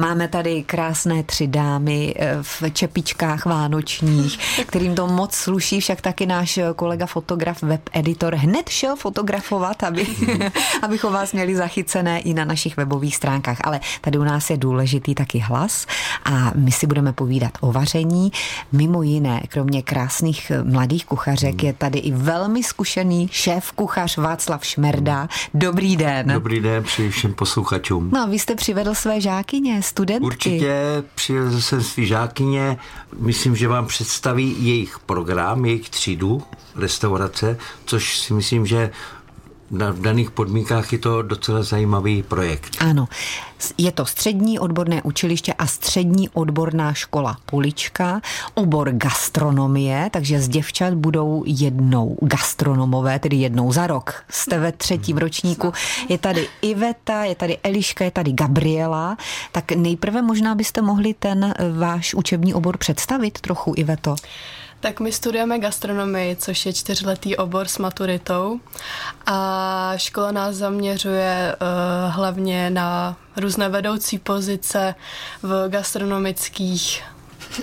Máme tady krásné tři dámy eh, v čepičkách vánočních, kterým to moc sluší, však taky náš kolega fotograf, web editor hned šel fotografovat, aby, abychom vás měli zachycené i na našich webových stránkách. Ale tady u nás je důležitý taky hlas a my si budeme povídat o vaření. Mimo jiné, kromě krásných eh, mladých kuchařek je tady i velmi zkušený šéf kuchař Václav Šmerda. Dobrý den. Dobrý den přeji všem posluchačům. No a vy jste přivedl své žákyně studentky. Určitě přivezl jsem svý žákyně, myslím, že vám představí jejich program, jejich třídu restaurace, což si myslím, že v daných podmínkách je to docela zajímavý projekt. Ano, je to střední odborné učiliště a střední odborná škola Polička, obor gastronomie, takže z děvčat budou jednou gastronomové, tedy jednou za rok. Jste ve třetím ročníku. Je tady Iveta, je tady Eliška, je tady Gabriela. Tak nejprve možná byste mohli ten váš učební obor představit trochu, Iveto. Tak my studujeme gastronomii, což je čtyřletý obor s maturitou. A škola nás zaměřuje uh, hlavně na různé vedoucí pozice v gastronomických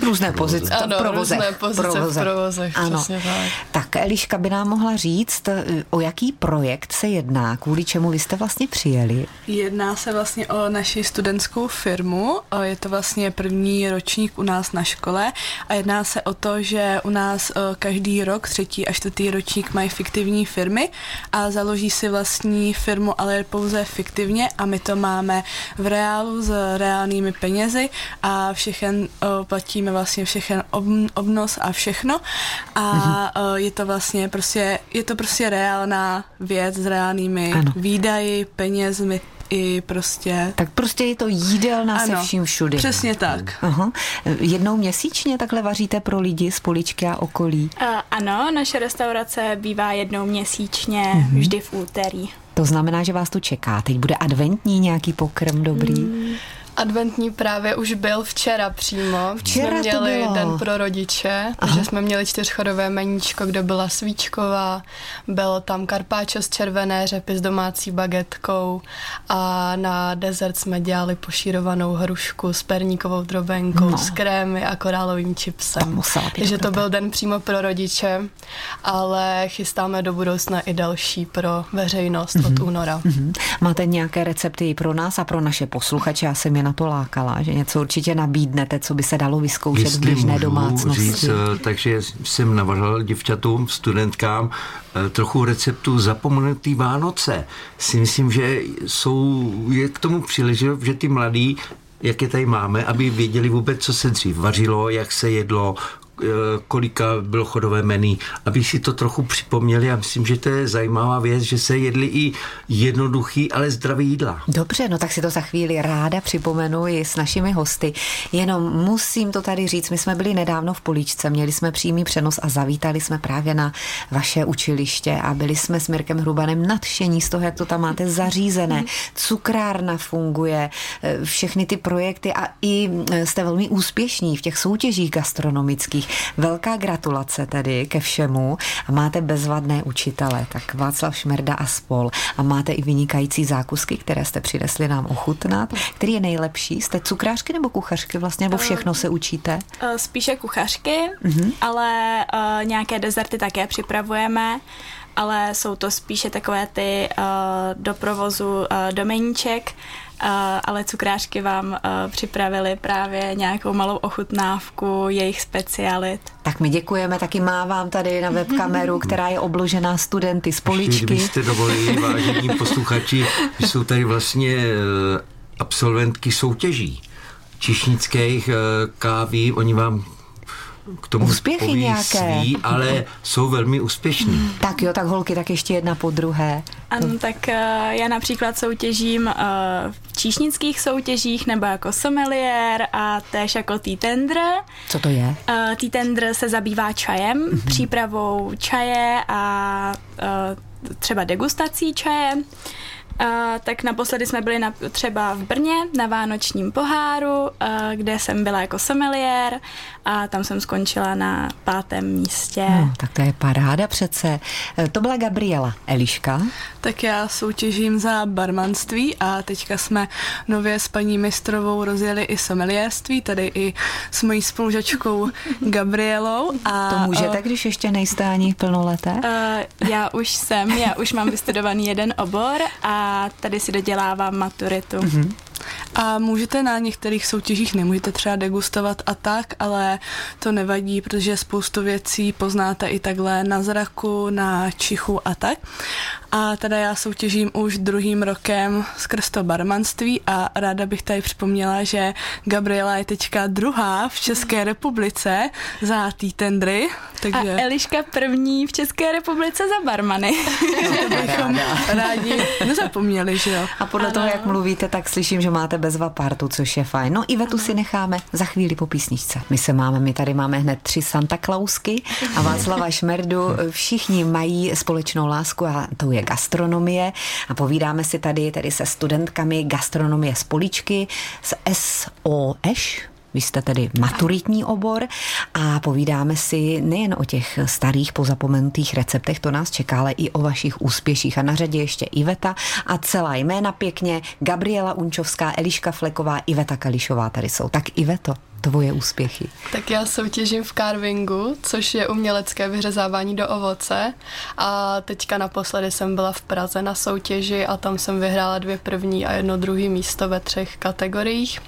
Různé pozice ano, v provozech. Různé pozice provozech. v provozech, ano. přesně tak. Tak Eliška by nám mohla říct, o jaký projekt se jedná, kvůli čemu vy jste vlastně přijeli? Jedná se vlastně o naši studentskou firmu, je to vlastně první ročník u nás na škole a jedná se o to, že u nás každý rok, třetí a čtvrtý ročník mají fiktivní firmy a založí si vlastní firmu, ale pouze fiktivně a my to máme v reálu s reálnými penězi a všechen platí platíme vlastně všechen ob, obnos a všechno a mm-hmm. je to vlastně prostě, je to prostě reálná věc s reálnými ano. výdaji, penězmi, i prostě... Tak prostě je to jídelna ano, se vším všudy. přesně tak. Aha. Jednou měsíčně takhle vaříte pro lidi z Poličky a okolí? Uh, ano, naše restaurace bývá jednou měsíčně, mm-hmm. vždy v úterý. To znamená, že vás tu čeká. Teď bude adventní nějaký pokrm dobrý? Mm. Adventní právě už byl včera přímo. Včera jsme měli to bylo. den pro rodiče, Aha. takže jsme měli čtyřchodové meníčko, kde byla svíčková, bylo tam karpáčo z červené řepy s domácí bagetkou a na dezert jsme dělali pošírovanou hrušku s perníkovou drobenkou, no. s krémy a korálovým čipsem. Takže to byl den přímo pro rodiče, ale chystáme do budoucna i další pro veřejnost mm-hmm. od mhm. února. Mm-hmm. Máte nějaké recepty i pro nás a pro naše posluchače? Já jsem je na to lákala, že něco určitě nabídnete, co by se dalo vyzkoušet Jestli v běžné domácnosti. Říct, eh, takže jsem navrhl děvčatům, studentkám eh, trochu receptu zapomenutý Vánoce. Si myslím, že jsou, je k tomu příležitost, že ty mladí jak je tady máme, aby věděli vůbec, co se dřív vařilo, jak se jedlo, kolika bylo chodové menu, aby si to trochu připomněli a myslím, že to je zajímavá věc, že se jedli i jednoduchý, ale zdravý jídla. Dobře, no tak si to za chvíli ráda připomenu i s našimi hosty. Jenom musím to tady říct, my jsme byli nedávno v Políčce, měli jsme přímý přenos a zavítali jsme právě na vaše učiliště a byli jsme s Mirkem Hrubanem nadšení z toho, jak to tam máte zařízené. Cukrárna funguje, eh, všechny ty projekty a i eh, jste velmi úspěšní v těch soutěžích gastronomických školních. Velká gratulace tedy ke všemu a máte bezvadné učitele, tak Václav Šmerda a spol. A máte i vynikající zákusky, které jste přinesli nám ochutnat. Který je nejlepší? Jste cukrářky nebo kuchařky vlastně, nebo všechno se učíte? Eh, spíše kuchařky, uh-huh. ale uh, nějaké dezerty také připravujeme ale jsou to spíše takové ty uh, do provozu uh, domeníček, ale cukrářky vám uh, připravili právě nějakou malou ochutnávku jejich specialit. Tak my děkujeme, taky mávám tady na webkameru, která je obložená studenty z poličky. Kdybyste dovolili, vážení posluchači, jsou tady vlastně absolventky soutěží čišnických kávy, oni vám k tomu Úspěchy nějaké. Svý, ale jsou velmi úspěšní. Tak jo, tak holky, tak ještě jedna po druhé. Ano, tak uh, já například soutěžím uh, v číšnických soutěžích nebo jako sommelier a též jako tea tender. Co to je? Uh, tea tender se zabývá čajem, mm-hmm. přípravou čaje a třeba degustací čaje. Uh, tak naposledy jsme byli na, třeba v Brně na Vánočním poháru, uh, kde jsem byla jako sommelier a tam jsem skončila na pátém místě. No, tak to je paráda přece. E, to byla Gabriela. Eliška? Tak já soutěžím za barmanství a teďka jsme nově s paní mistrovou rozjeli i sommelierství, tady i s mojí spolužačkou Gabrielou. A, to můžete, když ještě nejste ani plnoleté? Uh, já už jsem, já už mám vystudovaný jeden obor a tady si dodělávám maturitu. Mm-hmm. A můžete na některých soutěžích, nemůžete třeba degustovat a tak, ale to nevadí, protože spoustu věcí poznáte i takhle na zraku, na čichu a tak. A teda já soutěžím už druhým rokem skrz to barmanství a ráda bych tady připomněla, že Gabriela je teďka druhá v České republice za tý tendry. Takže... A Eliška první v České republice za barmany. No, to bychom rádi nezapomněli, že jo. A podle ano. toho, jak mluvíte, tak slyším, že máte bezva partu, což je fajn. No Ivetu si necháme za chvíli po písničce. My se máme, my tady máme hned tři Santa Klausky a Václava Šmerdu. Všichni mají společnou lásku a to je gastronomie a povídáme si tady tedy se studentkami gastronomie z Poličky z SOŠ, vy jste tedy maturitní obor a povídáme si nejen o těch starých pozapomenutých receptech, to nás čeká, ale i o vašich úspěších. A na řadě ještě Iveta a celá jména pěkně. Gabriela Unčovská, Eliška Fleková, Iveta Kališová tady jsou. Tak Iveto, tvoje úspěchy? Tak já soutěžím v carvingu, což je umělecké vyřezávání do ovoce a teďka naposledy jsem byla v Praze na soutěži a tam jsem vyhrála dvě první a jedno druhý místo ve třech kategoriích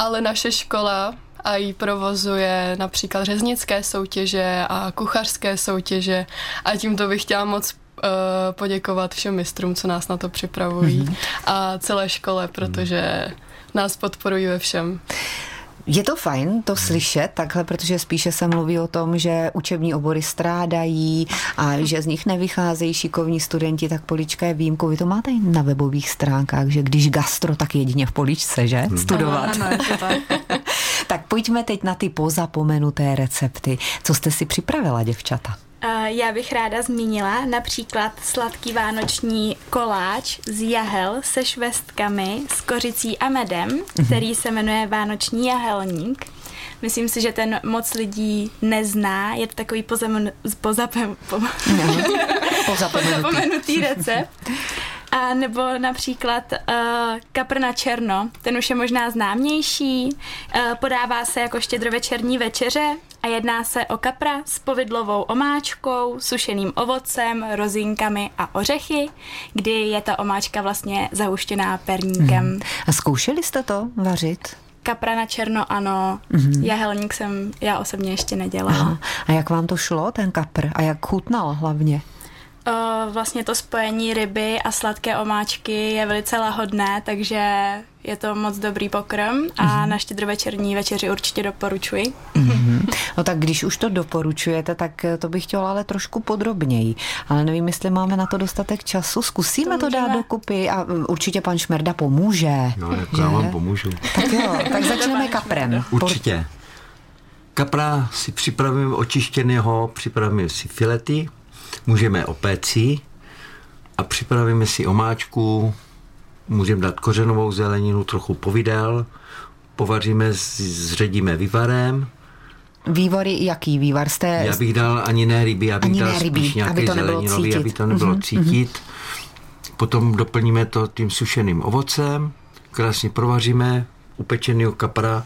ale naše škola a jí provozuje například řeznické soutěže a kuchařské soutěže a tímto bych chtěla moc uh, poděkovat všem mistrům, co nás na to připravují mm-hmm. a celé škole, protože nás podporují ve všem. Je to fajn to slyšet takhle, protože spíše se mluví o tom, že učební obory strádají a že z nich nevycházejí šikovní studenti, tak polička je výjimkou. Vy to máte i na webových stránkách, že když gastro, tak jedině v poličce, že? Hmm. Studovat. Ano, ano, tak. tak pojďme teď na ty pozapomenuté recepty. Co jste si připravila, děvčata? Já bych ráda zmínila například sladký vánoční koláč z jahel se švestkami, s kořicí a medem, mm-hmm. který se jmenuje Vánoční jahelník. Myslím si, že ten moc lidí nezná. Je to takový pozem, pozapem, po, no, pozapomenutý recept. A nebo například uh, kapr na černo, ten už je možná známější, uh, podává se jako štědrovečerní večeře a jedná se o kapra s povidlovou omáčkou, sušeným ovocem, rozinkami a ořechy, kdy je ta omáčka vlastně zahuštěná perníkem. Mm. A zkoušeli jste to vařit? Kapra na černo, ano. Mm-hmm. Jahelník jsem já osobně ještě nedělala. Aha. A jak vám to šlo, ten kapr? A jak chutnal hlavně? Vlastně to spojení ryby a sladké omáčky je velice lahodné, takže je to moc dobrý pokrm a mm-hmm. na štědrovečerní večeři určitě doporučuji. Mm-hmm. No tak když už to doporučujete, tak to bych chtěla ale trošku podrobněji. Ale nevím, jestli máme na to dostatek času. Zkusíme to, to dát dokupy a určitě pan Šmerda pomůže. No, jako já vám pomůžu. Tak jo, tak začneme kaprem. Určitě. Kapra si připravíme očištěného, připravíme si filety, můžeme opéci a připravíme si omáčku, můžeme dát kořenovou zeleninu, trochu povidel, povaříme, zředíme vývarem. Vývary, jaký vývar jste? Já bych dal ani ne ryby, já bych ani dal ryby, spíš nějaký zeleninový, aby to nebylo uh-huh, cítit. Potom doplníme to tím sušeným ovocem, krásně provaříme, upečený kapra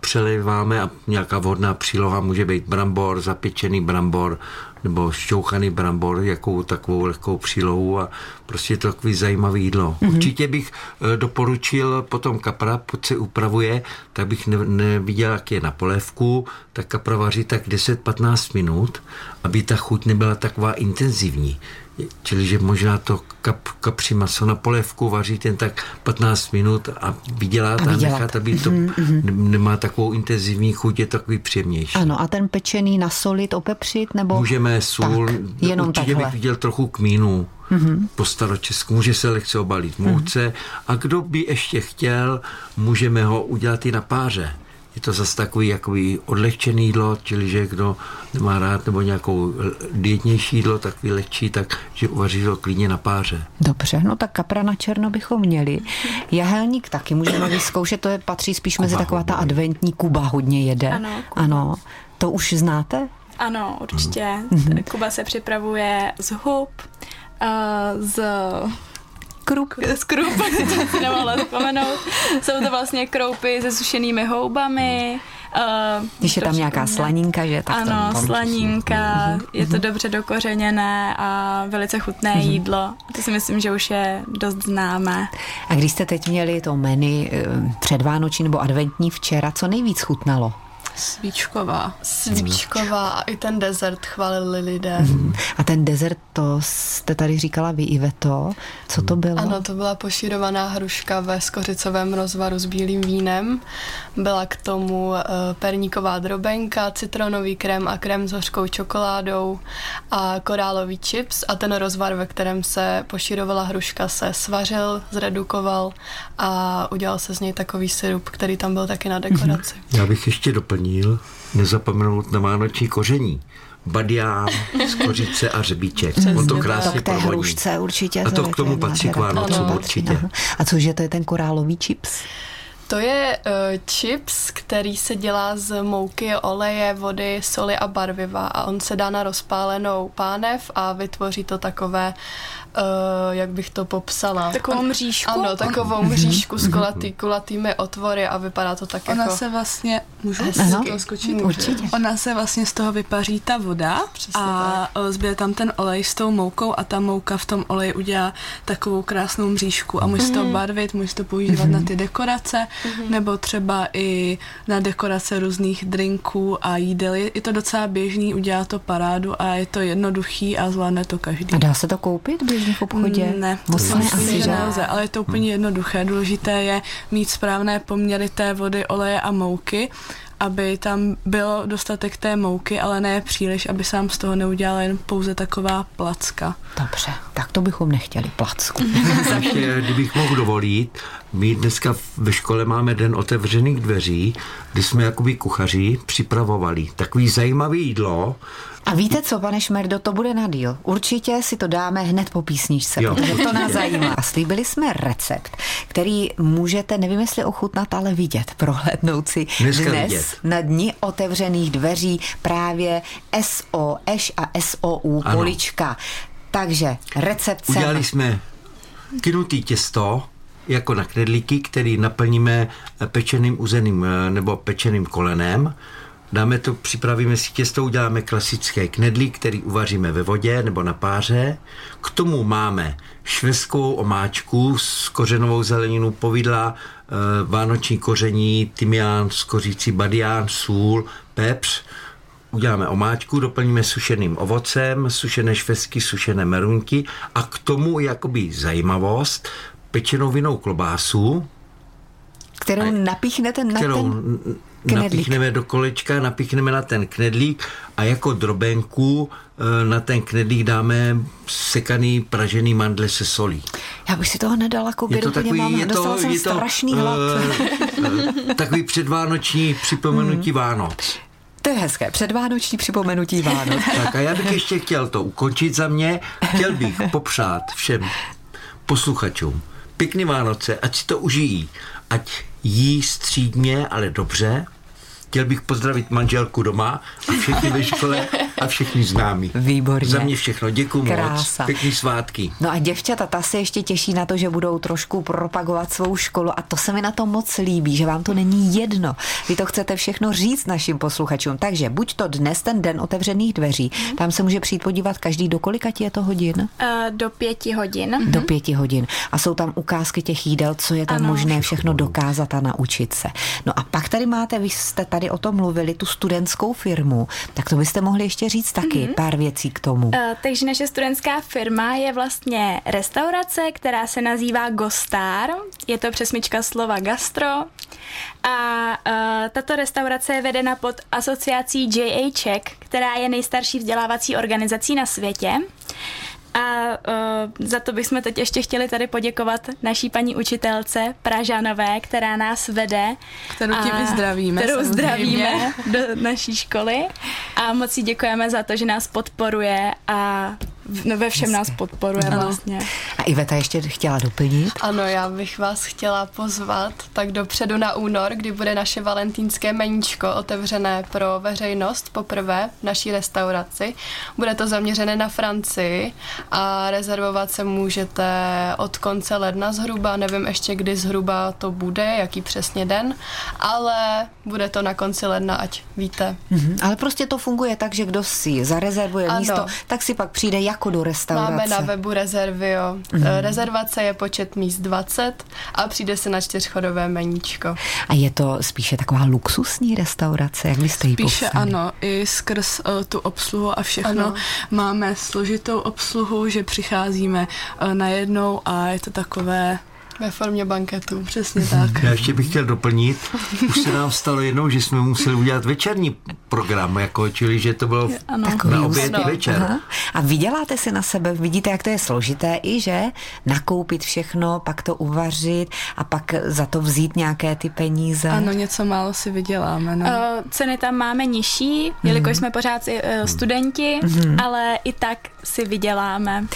přeliváme a nějaká vodná příloha může být brambor, zapěčený brambor nebo šťouchaný brambor, jakou takovou lehkou přílohu a prostě to takový zajímavý jídlo. Mm-hmm. Určitě bych eh, doporučil potom kapra, pokud se upravuje, tak bych ne, neviděl, jak je na polévku, tak kapra vaří tak 10-15 minut, aby ta chuť nebyla taková intenzivní. Čili, že možná to kap, kapři maso na polévku vaří ten tak 15 minut a vydělat a, vydělat. a nechat, aby to mm-hmm. nemá takovou intenzivní chuť, je takový příjemnější. Ano, a ten pečený nasolit, opepřit, nebo? Můžeme sůl, tak, jenom určitě takhle. bych viděl trochu kmínu mm-hmm. po staročesku, může se lehce obalit mouce mm-hmm. a kdo by ještě chtěl, můžeme ho udělat i na páře je to zase takový jakoby odlehčený jídlo, čili že kdo nemá rád nebo nějakou dietnější jídlo, takový lehčí, tak že uvaří to klidně na páře. Dobře, no tak kapra na černo bychom měli. Jahelník taky můžeme vyzkoušet, to je patří spíš Kuba mezi taková ta adventní Kuba hodně jede. Ano, Kuba. ano. To už znáte? Ano, určitě. Mm-hmm. Kuba se připravuje z hub, uh, z krup, z krup, to si nemohla zapomenout. Jsou to vlastně kroupy se sušenými houbami. Uh, Když je tam nějaká slaninka, že? Tak ano, tam slaninka, mhm. je to dobře dokořeněné a velice chutné mm-hmm. jídlo. To si myslím, že už je dost známé. A když jste teď měli to menu eh, předvánoční nebo adventní včera, co nejvíc chutnalo? Svíčková. Svíčková a i ten desert chválili lidé. Mm. A ten desert, to jste tady říkala vy, Iveto. Co to bylo? Ano, to byla pošírovaná hruška ve skořicovém rozvaru s bílým vínem. Byla k tomu uh, perníková drobenka, citronový krém a krém s hořkou čokoládou a korálový chips a ten rozvar, ve kterém se pošírovala hruška, se svařil, zredukoval a udělal se z něj takový syrup, který tam byl taky na dekoraci. Já bych ještě doplnil doplnil nezapomenout na vánoční koření. Badián, skořice a řebíček. On to krásně to k té hrušce určitě. A to k tomu patří k Vánocům určitě. Aha. A cože to je ten korálový chips? To je uh, chips, který se dělá z mouky, oleje, vody, soli a barviva a on se dá na rozpálenou pánev a vytvoří to takové uh, jak bych to popsala. Takovou mřížku? Ano, takovou mřížku s kulatý, kulatými otvory a vypadá to tak Ona jako... se vlastně, můžu Hezky. to skočit? Určitě. Ona se vlastně z toho vypaří ta voda Přesně a tak. zbyde tam ten olej s tou moukou a ta mouka v tom oleji udělá takovou krásnou mřížku a můžeš mm. to mhm. barvit, můžeš to používat mm. na ty dekorace mm. nebo třeba i na dekorace různých drinků a jídel. Je to docela běžný, udělá to parádu a je to jednoduchý a zvládne to každý. A dá se to koupit běžně? V obchodě? Ne, musím asi, že nelze, ale je to úplně jednoduché. Důležité je mít správné poměry té vody, oleje a mouky aby tam bylo dostatek té mouky, ale ne příliš, aby sám z toho neudělala jen pouze taková placka. Dobře, tak to bychom nechtěli placku. Ještě, kdybych mohl dovolit, my dneska ve škole máme den otevřených dveří, kdy jsme jakoby kuchaři připravovali takový zajímavý jídlo, a víte co, pane Šmerdo, to bude na díl. Určitě si to dáme hned po písničce, jo, protože to nás zajímá. A slíbili jsme recept, který můžete, nevím jestli ochutnat, ale vidět, prohlédnout si Dneska dnes vidět. na dni otevřených dveří právě SO, EŠ a SOU ano. polička. Takže recept Udělali jsme kynutý těsto, jako na knedlíky, který naplníme pečeným uzeným nebo pečeným kolenem Dáme to, připravíme si těsto, uděláme klasické knedlí, který uvaříme ve vodě nebo na páře. K tomu máme švestkovou omáčku s kořenovou zeleninou, povidla, e, vánoční koření, tymián, skořící badián, sůl, pepř. Uděláme omáčku, doplníme sušeným ovocem, sušené švestky, sušené merunky a k tomu jakoby zajímavost, pečenou vinou klobásu, kterou napíchnete na kterou ten knedlík. napíchneme do kolečka, napíchneme na ten knedlík a jako drobenku eh, na ten knedlík dáme sekaný pražený mandle se solí. Já bych si toho nedala je to takový, mám, je to, jsem je to, strašný hlad. Uh, takový předvánoční připomenutí hmm. Vánoc. To je hezké, předvánoční připomenutí Vánoc. tak a já bych ještě chtěl to ukončit za mě. Chtěl bych popřát všem posluchačům pěkný Vánoce, ať si to užijí, ať jí střídně, ale dobře, Chtěl bych pozdravit manželku doma a všechny ve škole a všechny známí. Výborně. Za mě všechno. Děkuji moc. Pěkný svátky. No a děvčata, ta se ještě těší na to, že budou trošku propagovat svou školu a to se mi na tom moc líbí, že vám to není jedno. Vy to chcete všechno říct našim posluchačům. Takže buď to dnes ten den otevřených dveří, mm. tam se může přijít podívat každý do kolika je to hodin? Uh, do pěti hodin. Do pěti hodin. A jsou tam ukázky těch jídel, co je tam ano. možné všechno dokázat a naučit se. No a pak tady máte, vy jste tady o tom mluvili, tu studentskou firmu, tak to byste mohli ještě říct taky mm-hmm. pár věcí k tomu. Uh, takže naše studentská firma je vlastně restaurace, která se nazývá Gostar. Je to přesmička slova gastro. A uh, tato restaurace je vedena pod asociací JA Czech, která je nejstarší vzdělávací organizací na světě. A uh, za to bychom teď ještě chtěli tady poděkovat naší paní učitelce Pražanové, která nás vede. Kterou tím i zdravíme. Kterou samozřejmě. zdravíme do naší školy. A moc jí děkujeme za to, že nás podporuje a no ve všem nás podporuje ano. vlastně. A Iveta ještě chtěla doplnit? Ano, já bych vás chtěla pozvat tak dopředu na únor, kdy bude naše valentínské meníčko otevřené pro veřejnost poprvé v naší restauraci. Bude to zaměřené na Francii a rezervovat se můžete od konce ledna zhruba, nevím ještě kdy zhruba to bude, jaký přesně den, ale bude to na konci ledna, ať víte. Mm-hmm, ale prostě to funguje tak, že kdo si zarezervuje ano. místo, tak si pak přijde jako do restaurace. Máme na webu rezervy, jo. Mm-hmm. Rezervace je počet míst 20 a přijde se na čtyřchodové meníčko. A je to spíše taková luxusní restaurace, jak byste ji Spíše popsali? ano, i skrz uh, tu obsluhu a všechno. Ano. Máme složitou obsluhu, že přicházíme uh, najednou a je to takové ve formě banketu. Přesně tak. Já ještě bych chtěl doplnit, už se nám stalo jednou, že jsme museli udělat večerní program, jako, čili že to bylo ano. na oběd večer. Aha. A vyděláte si na sebe, vidíte, jak to je složité i, že nakoupit všechno, pak to uvařit a pak za to vzít nějaké ty peníze. Ano, něco málo si vyděláme. No. Uh, ceny tam máme nižší, jelikož mm. jsme pořád uh, studenti, mm. ale i tak si vyděláme.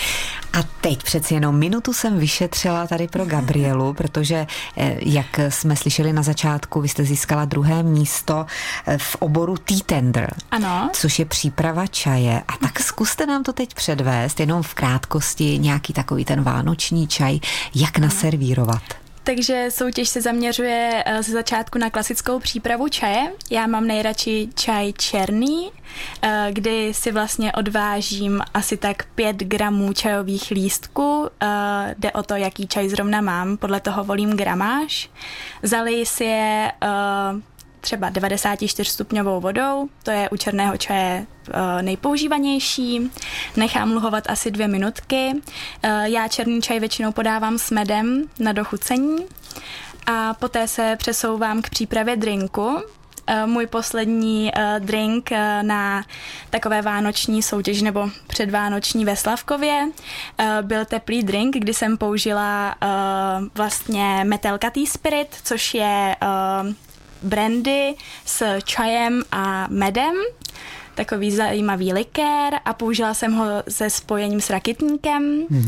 A teď přeci jenom minutu jsem vyšetřila tady pro Gabrielu, protože eh, jak jsme slyšeli na začátku, vy jste získala druhé místo eh, v oboru tea tender. Ano. Což je příprava čaje. A tak zkuste nám to teď předvést, jenom v krátkosti, nějaký takový ten vánoční čaj, jak naservírovat. Takže soutěž se zaměřuje eh, ze začátku na klasickou přípravu čaje. Já mám nejradši čaj černý, eh, kdy si vlastně odvážím asi tak 5 gramů čajových lístků. Eh, jde o to, jaký čaj zrovna mám, podle toho volím gramáž. Zaliji si je třeba 94 stupňovou vodou, to je u černého čaje eh, nejpoužívanější. Nechám luhovat asi dvě minutky. Eh, já černý čaj většinou podávám s medem na dochucení a poté se přesouvám k přípravě drinku. Eh, můj poslední drink na takové vánoční soutěž nebo předvánoční ve Slavkově byl teplý drink, kdy jsem použila vlastně metelkatý spirit, což je brandy s čajem a medem takový zajímavý likér a použila jsem ho se spojením s rakitníkem mm.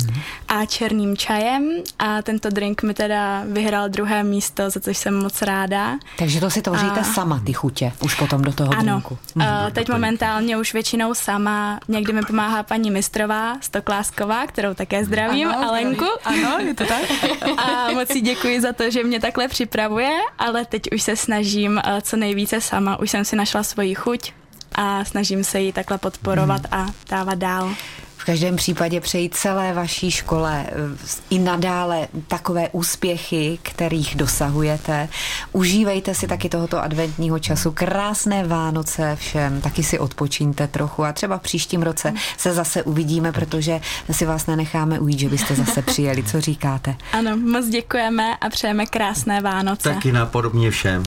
a černým čajem a tento drink mi teda vyhrál druhé místo, za což jsem moc ráda. Takže to si tvoříte a... sama, ty chutě, už potom do toho ano. drinku. Mm. Uh, teď momentálně už většinou sama, někdy mi pomáhá paní Mistrová Stoklásková, kterou také zdravím, ano, Alenku. Ano, je to tak. moc děkuji za to, že mě takhle připravuje, ale teď už se snažím uh, co nejvíce sama. Už jsem si našla svoji chuť, a snažím se ji takhle podporovat hmm. a dávat dál. V každém případě přeji celé vaší škole eh, i nadále takové úspěchy, kterých dosahujete. Užívejte si taky tohoto adventního času. Krásné Vánoce všem, taky si odpočíňte trochu a třeba v příštím roce se zase uvidíme, protože si vás nenecháme ujít, že byste zase přijeli. Co říkáte? Ano, moc děkujeme a přejeme krásné Vánoce. Taky napodobně všem.